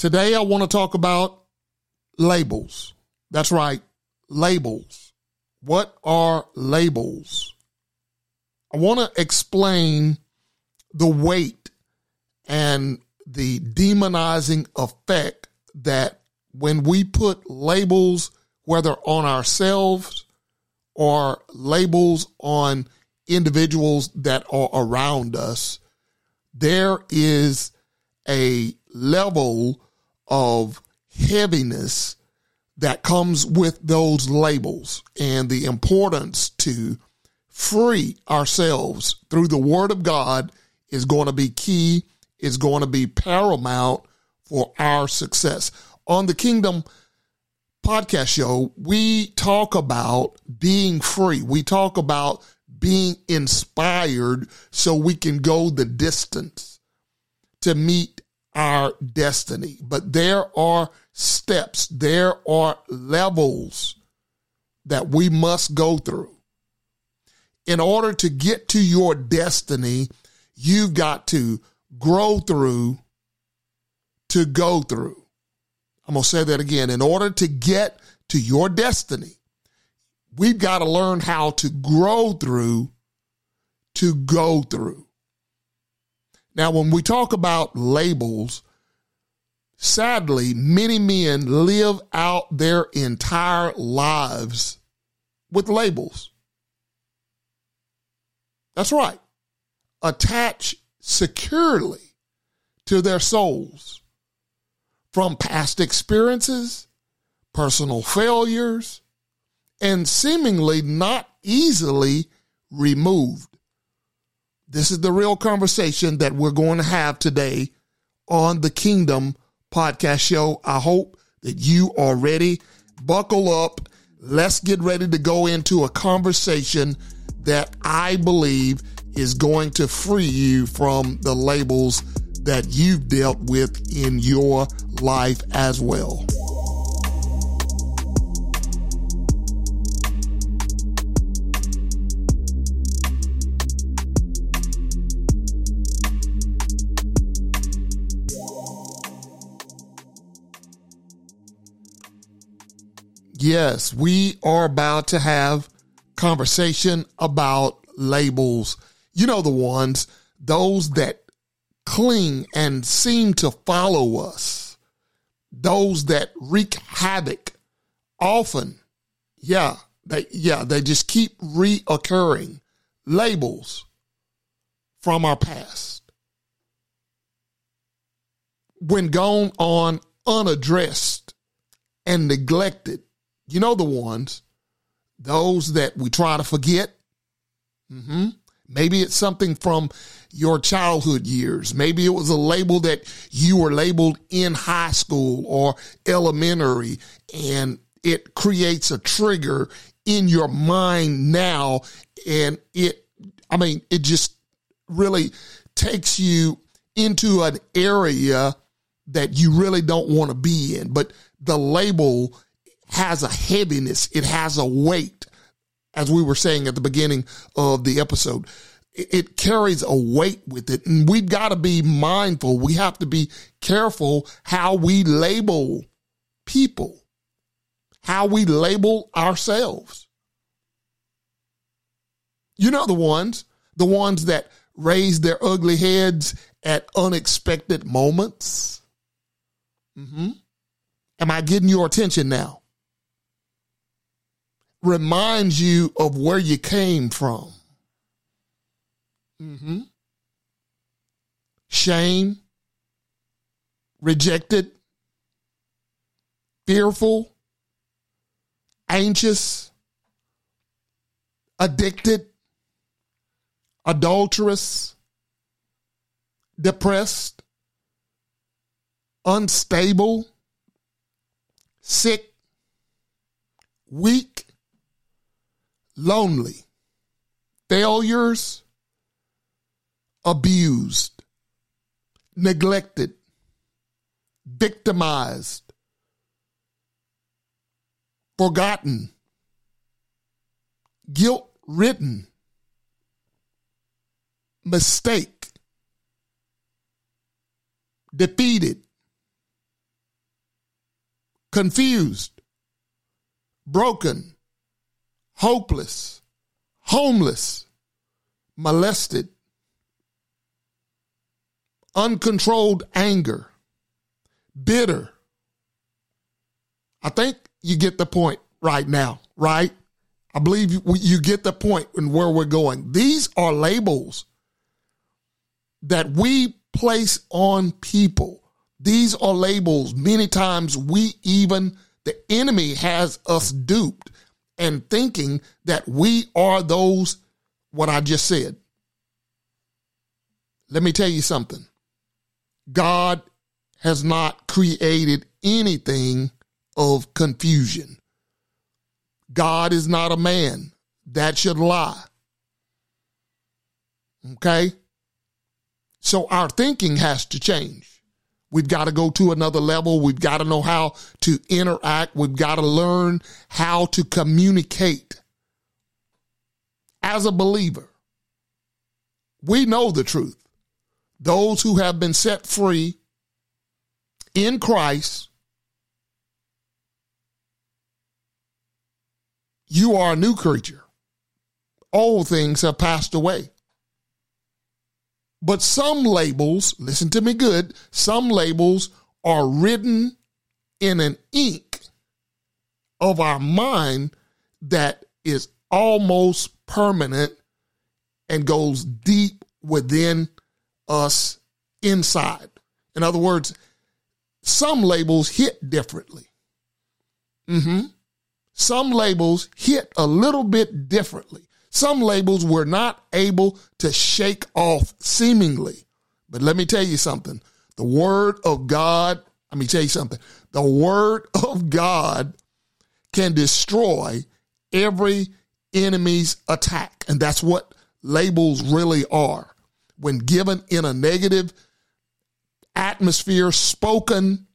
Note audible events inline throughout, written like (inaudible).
Today, I want to talk about labels. That's right, labels. What are labels? I want to explain the weight and the demonizing effect that when we put labels, whether on ourselves or labels on individuals that are around us, there is a level of heaviness that comes with those labels and the importance to free ourselves through the word of God is going to be key, is going to be paramount for our success. On the Kingdom podcast show, we talk about being free. We talk about being inspired so we can go the distance to meet our destiny. But there are steps, there are levels that we must go through. In order to get to your destiny, you've got to grow through to go through. I'm going to say that again. In order to get to your destiny, we've got to learn how to grow through to go through. Now, when we talk about labels, sadly, many men live out their entire lives with labels. That's right. Attach securely to their souls from past experiences, personal failures, and seemingly not easily removed. This is the real conversation that we're going to have today on the Kingdom podcast show. I hope that you are ready. Buckle up. Let's get ready to go into a conversation that I believe is going to free you from the labels that you've dealt with in your life as well. Yes, we are about to have conversation about labels. You know the ones, those that cling and seem to follow us. Those that wreak havoc often. Yeah, they yeah, they just keep reoccurring labels from our past. When gone on unaddressed and neglected, you know the ones, those that we try to forget. Mm-hmm. Maybe it's something from your childhood years. Maybe it was a label that you were labeled in high school or elementary, and it creates a trigger in your mind now. And it, I mean, it just really takes you into an area that you really don't want to be in. But the label has a heaviness, it has a weight, as we were saying at the beginning of the episode. It carries a weight with it, and we've got to be mindful. We have to be careful how we label people, how we label ourselves. You know the ones, the ones that raise their ugly heads at unexpected moments. Mm-hmm. Am I getting your attention now? Reminds you of where you came from. Mm-hmm. Shame, rejected, fearful, anxious, addicted, adulterous, depressed, unstable, sick, weak, lonely, failures, abused, neglected, victimized, forgotten, guilt ridden, mistake, defeated, confused, broken, hopeless, homeless, molested, uncontrolled anger, bitter. I think you get the point right now, right? I believe you, get the point in where we're going. These are labels that we place on people. These are labels. Many times we even, the enemy has us duped and thinking that we are those, what I just said. Let me tell you something. God has not created anything of confusion. God is not a man that should lie. Okay? So our thinking has to change. We've got to go to another level. We've got to know how to interact. We've got to learn how to communicate. As a believer, we know the truth. Those who have been set free in Christ, you are a new creature. Old things have passed away. But some labels, listen to me good, some labels are written in an ink of our mind that is almost permanent and goes deep within us inside. In other words, some labels hit differently. Mm-hmm. Some labels hit a little bit differently. Some labels we're not able to shake off seemingly. But let me tell you something. The word of God, let me tell you something. The word (laughs) of God can destroy every enemy's attack. And that's what labels really are. When given in a negative atmosphere, spoken,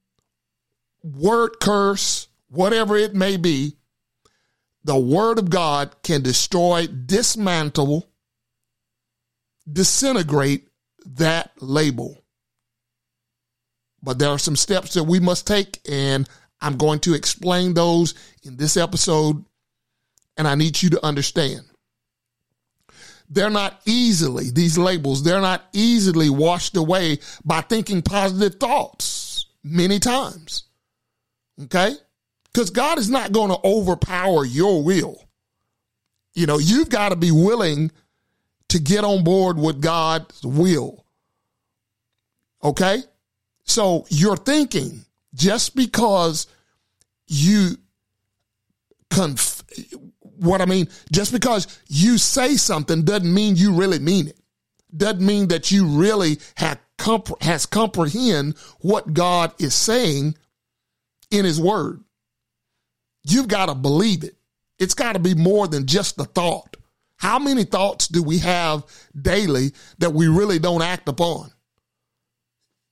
word curse, whatever it may be, the word of God can destroy, dismantle, disintegrate that label. But there are some steps that we must take, and I'm going to explain those in this episode, and I need you to understand. They're not easily, these labels, they're not easily washed away by thinking positive thoughts many times. Okay? Because God is not going to overpower your will. You know, you've got to be willing to get on board with God's will. Okay? So you're thinking just because you conf- what I mean, just because you say something doesn't mean you really mean it. Doesn't mean that you really have comp- has comprehend what God is saying in his word. You've got to believe it. It's got to be more than just a thought. How many thoughts do we have daily that we really don't act upon?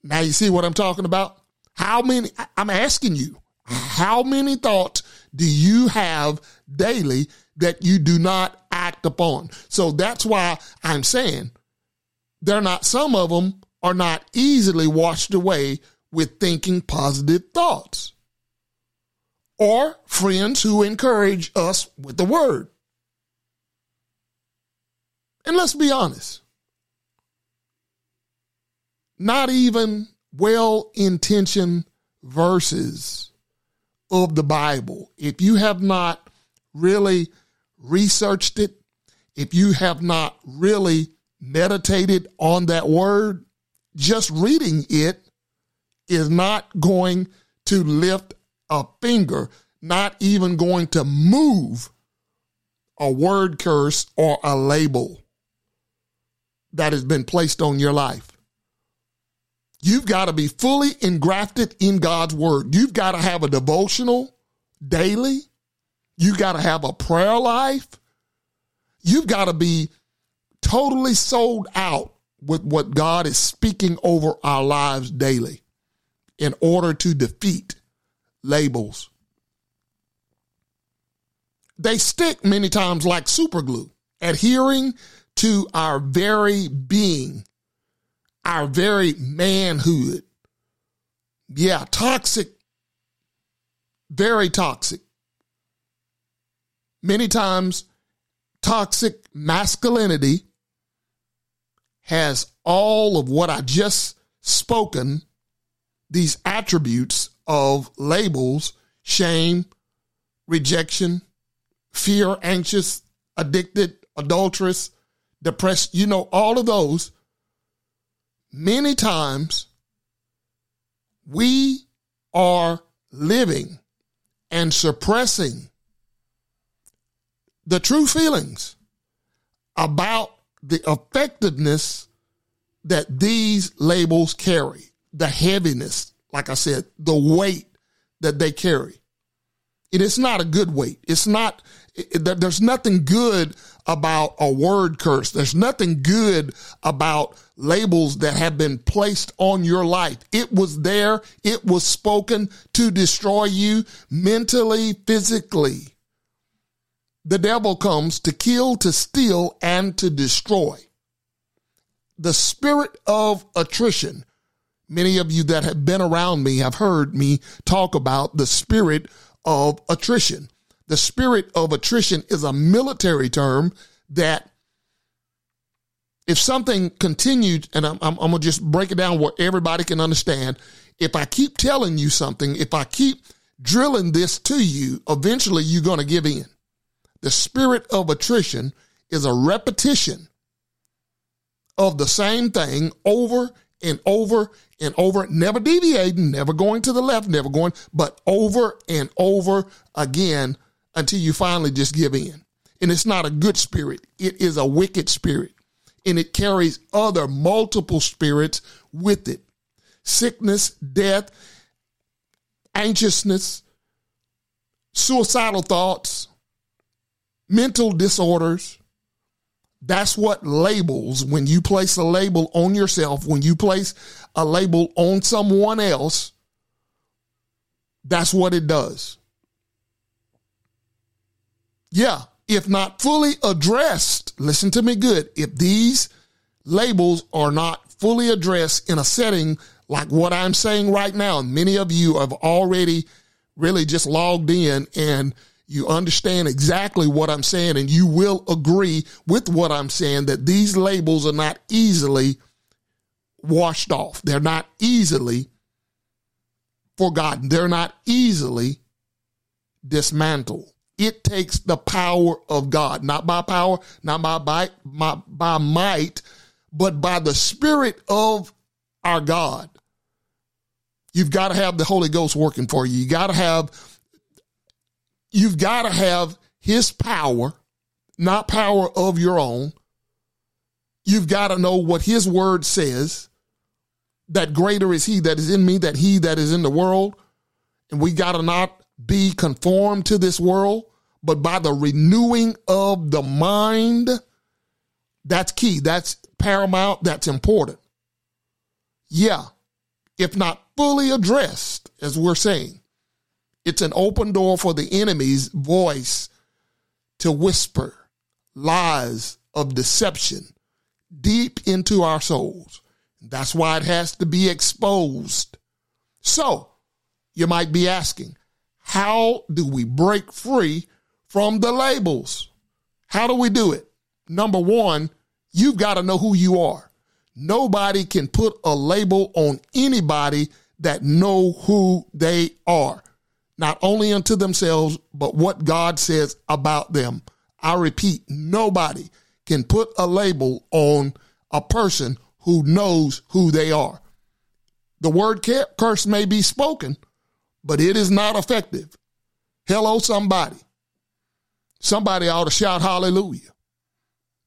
Now you see what I'm talking about? How many, I'm asking you, how many thoughts do you have daily that you do not act upon? So that's why I'm saying they're not, some of them are not easily washed away with thinking positive thoughts or friends who encourage us with the word. And let's be honest, not even well intentioned verses of the Bible, if you have not really researched it, if you have not really meditated on that word, just reading it is not going to lift a finger, not even going to move a word curse or a label that has been placed on your life. You've got to be fully engrafted in God's word. You've got to have a devotional daily. You've got to have a prayer life. You've got to be totally sold out with what God is speaking over our lives daily in order to defeat labels. They stick many times like superglue, adhering to our very being, our very manhood. Yeah, toxic very toxic. Many times, toxic masculinity has all of what I just spoken, these attributes of labels, shame, rejection, fear, anxious, addicted, adulterous, depressed, you know, all of those. Many times we are living and suppressing the true feelings about the effectiveness that these labels carry, the heaviness, like I said, the weight that they carry. It is not a good weight. It's not, it, there's nothing good about a word curse. There's nothing good about labels that have been placed on your life. It was there. It was spoken to destroy you mentally, physically. The devil comes to kill, to steal, and to destroy. The spirit of attrition. Many of you that have been around me have heard me talk about the spirit of attrition. The spirit of attrition is a military term that if something continued, and I'm, I'm, I'm going to just break it down where everybody can understand. If I keep telling you something, if I keep drilling this to you, eventually you're going to give in. The spirit of attrition is a repetition of the same thing over and over and over, never deviating, never going to the left, never going, but over and over again until you finally just give in. And it's not a good spirit. It is a wicked spirit and it carries other multiple spirits with it. Sickness, death, anxiousness, suicidal thoughts, mental disorders. That's what labels, when you place a label on yourself, when you place a label on someone else, that's what it does. Yeah, if not fully addressed, listen to me good. If these labels are not fully addressed in a setting like what I'm saying right now, many of you have already really just logged in and you understand exactly what I'm saying and you will agree with what I'm saying that these labels are not easily washed off. They're not easily forgotten. They're not easily dismantled. It takes the power of God, not by power, not by, by, by, by might, but by the Spirit of our God. You've got to have the Holy Ghost working for you. You got to have You've got to have his power, not power of your own. You've got to know what his word says that greater is he that is in me that he that is in the world. And we got to not be conformed to this world, but by the renewing of the mind. That's key. That's paramount. That's important. Yeah. If not fully addressed, as we're saying, it's an open door for the enemy's voice to whisper lies of deception deep into our souls. That's why it has to be exposed. So, you might be asking, how do we break free from the labels? How do we do it? Number one, you've got to know who you are. Nobody can put a label on anybody that know who they are not only unto themselves, but what God says about them. I repeat, nobody can put a label on a person who knows who they are. The word curse may be spoken, but it is not effective. Hello, somebody. Somebody ought to shout hallelujah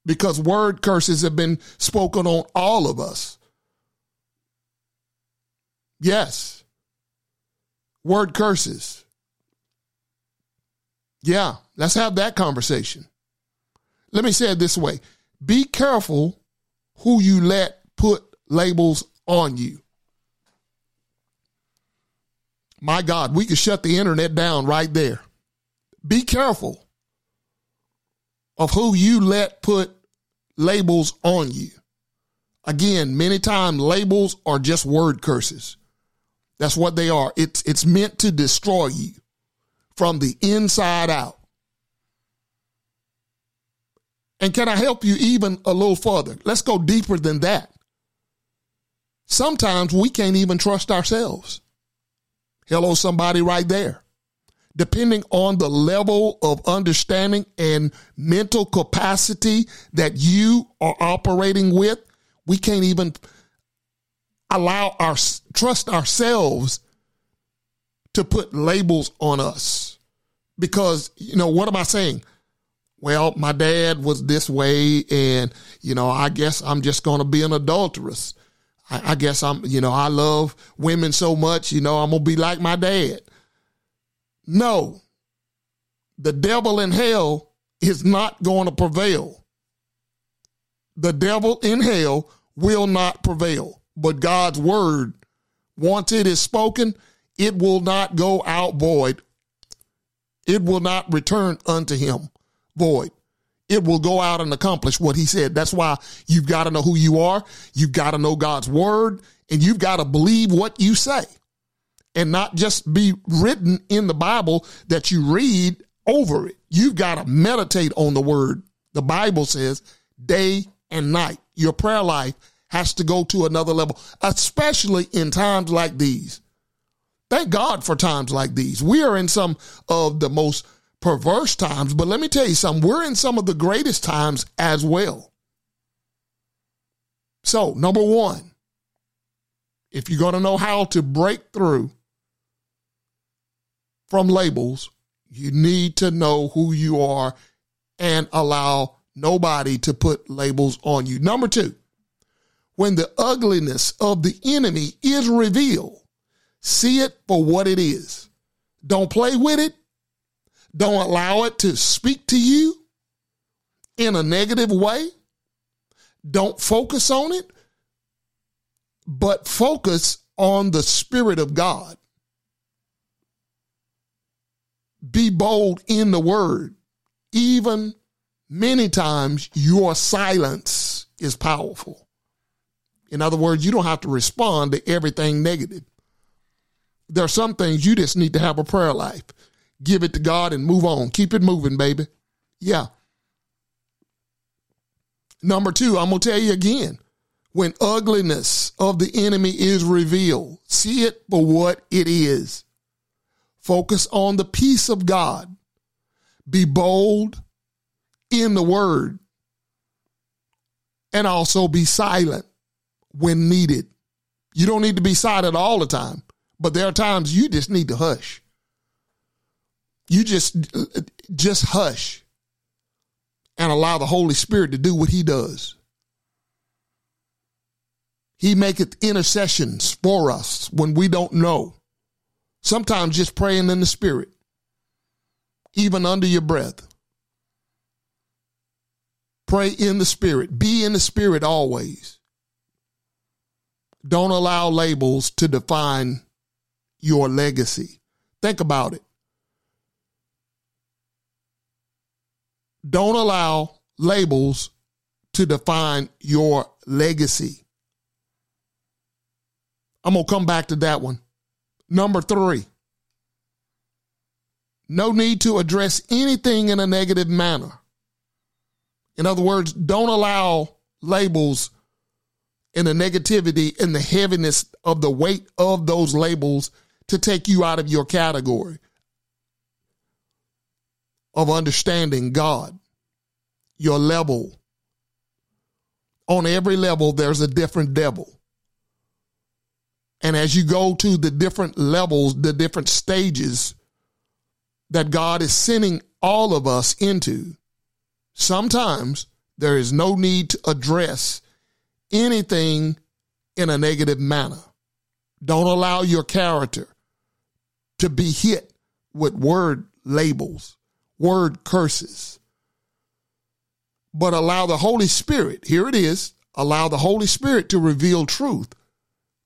because word curses have been spoken on all of us. Yes word curses. Yeah, let's have that conversation. Let me say it this way be careful who you let put labels on you. My God, we could shut the internet down right there. Be careful of who you let put labels on you. Again, many times labels are just word curses. That's what they are. It's it's meant to destroy you. from the inside out. And can I help you even a little further? Let's go deeper than that. Sometimes we can't even trust ourselves. Hello, somebody right there. Depending on the level of understanding and mental capacity that you are operating with, we can't even allow our trust ourselves to put labels on us. Because, you know, what am I saying? Well, my dad was this way, and, you know, I guess I'm just going to be an adulteress. I, I guess I'm, you know, I love women so much, you know, I'm going to be like my dad. No, the devil in hell is not going to prevail. The devil in hell will not prevail. But God's word, once it is spoken, it will not go out void. It will not return unto him void. It will go out and accomplish what he said. That's why you've got to know who you are. You've got to know God's word and you've got to believe what you say and not just be written in the Bible that you read over it. You've got to meditate on the word. The Bible says day and night. Your prayer life has to go to another level, especially in times like these. Thank God for times like these. We are in some of the most perverse times, but let me tell you something. We're in some of the greatest times as well. So, number one, if you're going to know how to break through from labels, you need to know who you are and allow nobody to put labels on you. Number two, when the ugliness of the enemy is revealed, see it for what it is. Don't play with it. Don't allow it to speak to you in a negative way. Don't focus on it, but focus on the Spirit of God. Be bold in the word. Even many times, your silence is powerful. In other words, you don't have to respond to everything negative. There are some things you just need to have a prayer life. Give it to God and move on. Keep it moving, baby. Yeah. Number two, I'm going to tell you again when ugliness of the enemy is revealed, see it for what it is. Focus on the peace of God. Be bold in the word and also be silent when needed. You don't need to be silent all the time, but there are times you just need to hush. You just just hush and allow the Holy Spirit to do what he does. He maketh intercessions for us when we don't know. Sometimes just praying in the spirit, even under your breath. Pray in the spirit. Be in the spirit always. Don't allow labels to define your legacy. Think about it. Don't allow labels to define your legacy. I'm going to come back to that one. Number three, no need to address anything in a negative manner. In other words, don't allow labels and the negativity and the heaviness of the weight of those labels to take you out of your category of understanding God, your level. On every level, there's a different devil. And as you go to the different levels, the different stages that God is sending all of us into, sometimes there is no need to address anything in a negative manner. Don't allow your character to be hit with word labels, word curses. But allow the Holy Spirit, here it is, allow the Holy Spirit to reveal truth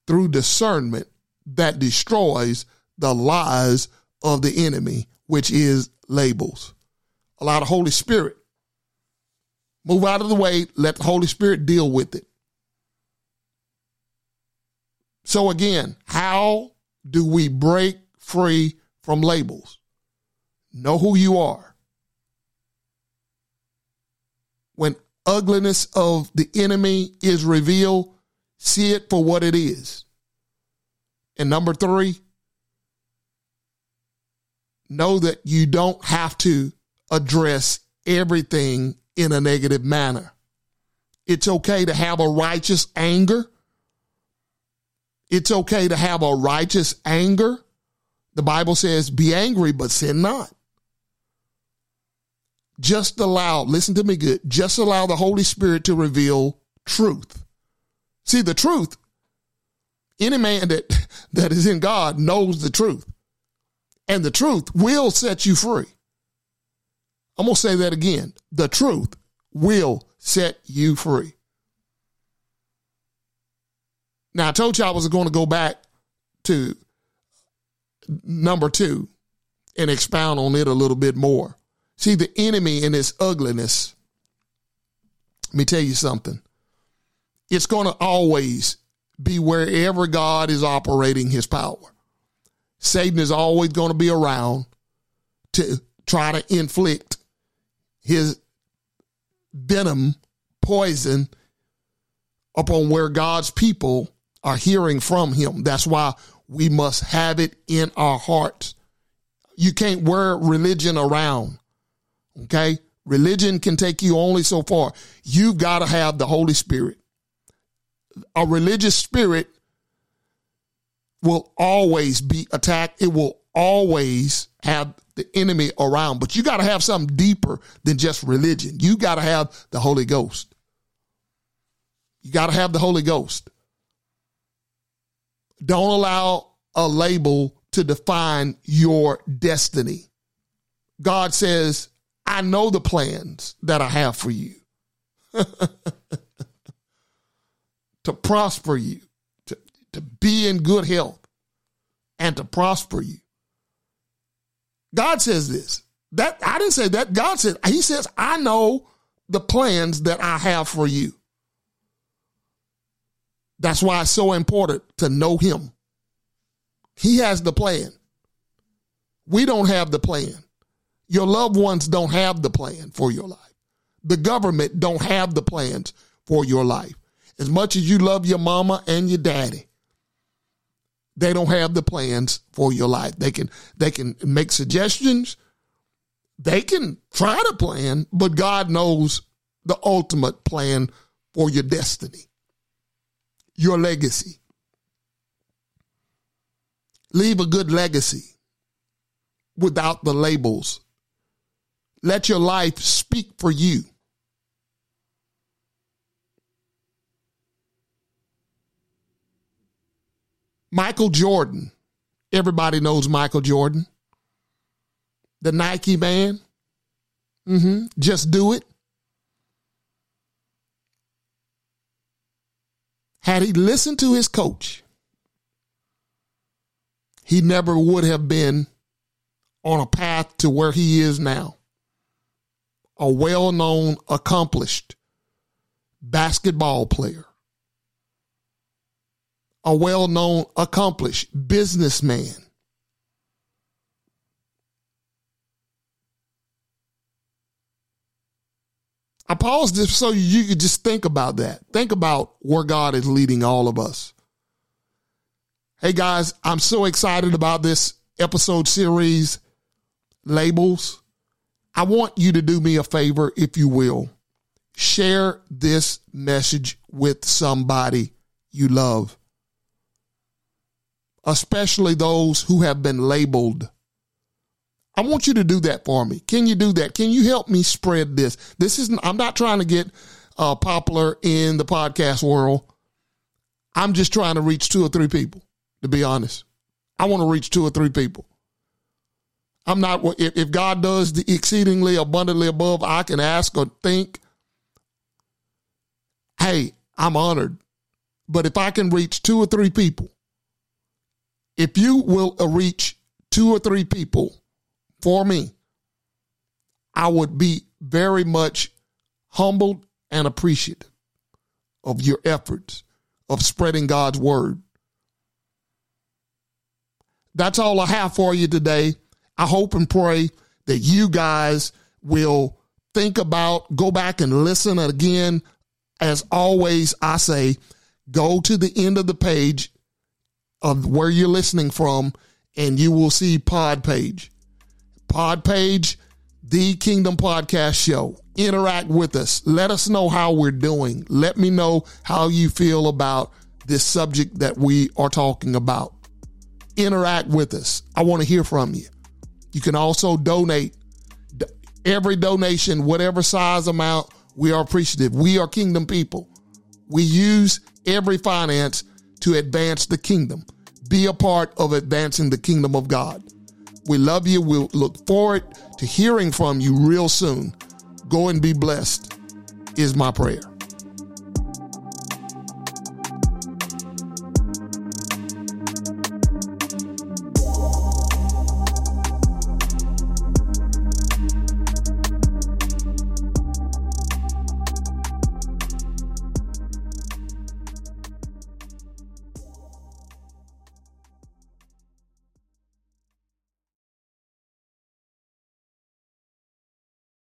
through discernment that destroys the lies of the enemy, which is labels. Allow the Holy Spirit move out of the way, let the Holy Spirit deal with it. So again, how do we break free from labels? Know who you are. When ugliness of the enemy is revealed, see it for what it is. And number three, know that you don't have to address everything in a negative manner. It's okay to have a righteous anger. It's okay to have a righteous anger. The Bible says, be angry, but sin not. Just allow, listen to me good, just allow the Holy Spirit to reveal truth. See, the truth, any man that, (laughs) that is in God knows the truth. And the truth will set you free. I'm going to say that again. The truth will set you free. Now, I told you I was going to go back to number two and expound on it a little bit more. See, the enemy in its ugliness, let me tell you something. It's going to always be wherever God is operating his power. Satan is always going to be around to try to inflict his venom, poison upon where God's people are hearing from him. That's why we must have it in our hearts. You can't wear religion around. Okay? Religion can take you only so far. You've got to have the Holy Spirit. A religious spirit will always be attacked. It will always have the enemy around, but you got to have something deeper than just religion. You got to have the Holy Ghost. You got to have the Holy Ghost. Don't allow a label to define your destiny. God says, I know the plans that I have for you (laughs) to prosper you, to, to be in good health, and to prosper you. God says this. That I didn't say that. God said, He says, I know the plans that I have for you. That's why it's so important to know Him. He has the plan. We don't have the plan. Your loved ones don't have the plan for your life. The government don't have the plans for your life. As much as you love your mama and your daddy, they don't have the plans for your life. They can they can make suggestions. They can try to plan, but God knows the ultimate plan for your destiny, your legacy. Leave a good legacy without the labels. Let your life speak for you. Michael Jordan. Everybody knows Michael Jordan. The Nike man. Mm-hmm. Just do it. Had he listened to his coach, he never would have been on a path to where he is now. A well known, accomplished basketball player, a well known, accomplished businessman. I paused this so you could just think about that. Think about where God is leading all of us. Hey guys, I'm so excited about this episode series, Labels. I want you to do me a favor, if you will. Share this message with somebody you love, especially those who have been labeled. I want you to do that for me. Can you do that? Can you help me spread this? This is I'm not trying to get uh, popular in the podcast world. I'm just trying to reach two or three people to be honest. I want to reach two or three people. I'm not, if, if God does the exceedingly abundantly above I can ask or think, hey, I'm honored. But if I can reach two or three people, if you will reach two or three people for me, I would be very much humbled and appreciative of your efforts of spreading God's word that's all I have for you today. I hope and pray that you guys will think about, go back and listen again. As always, I say, go to the end of the page of where you're listening from, and you will see pod page. Pod page, the Kingdom Podcast Show. Interact with us. Let us know how we're doing. Let me know how you feel about this subject that we are talking about. Interact with us. I want to hear from you. You can also donate. Every donation, whatever size amount, we are appreciative. We are kingdom people. We use every finance to advance the kingdom. Be a part of advancing the kingdom of God. We love you. We'll look forward to hearing from you real soon. Go and be blessed, is my prayer.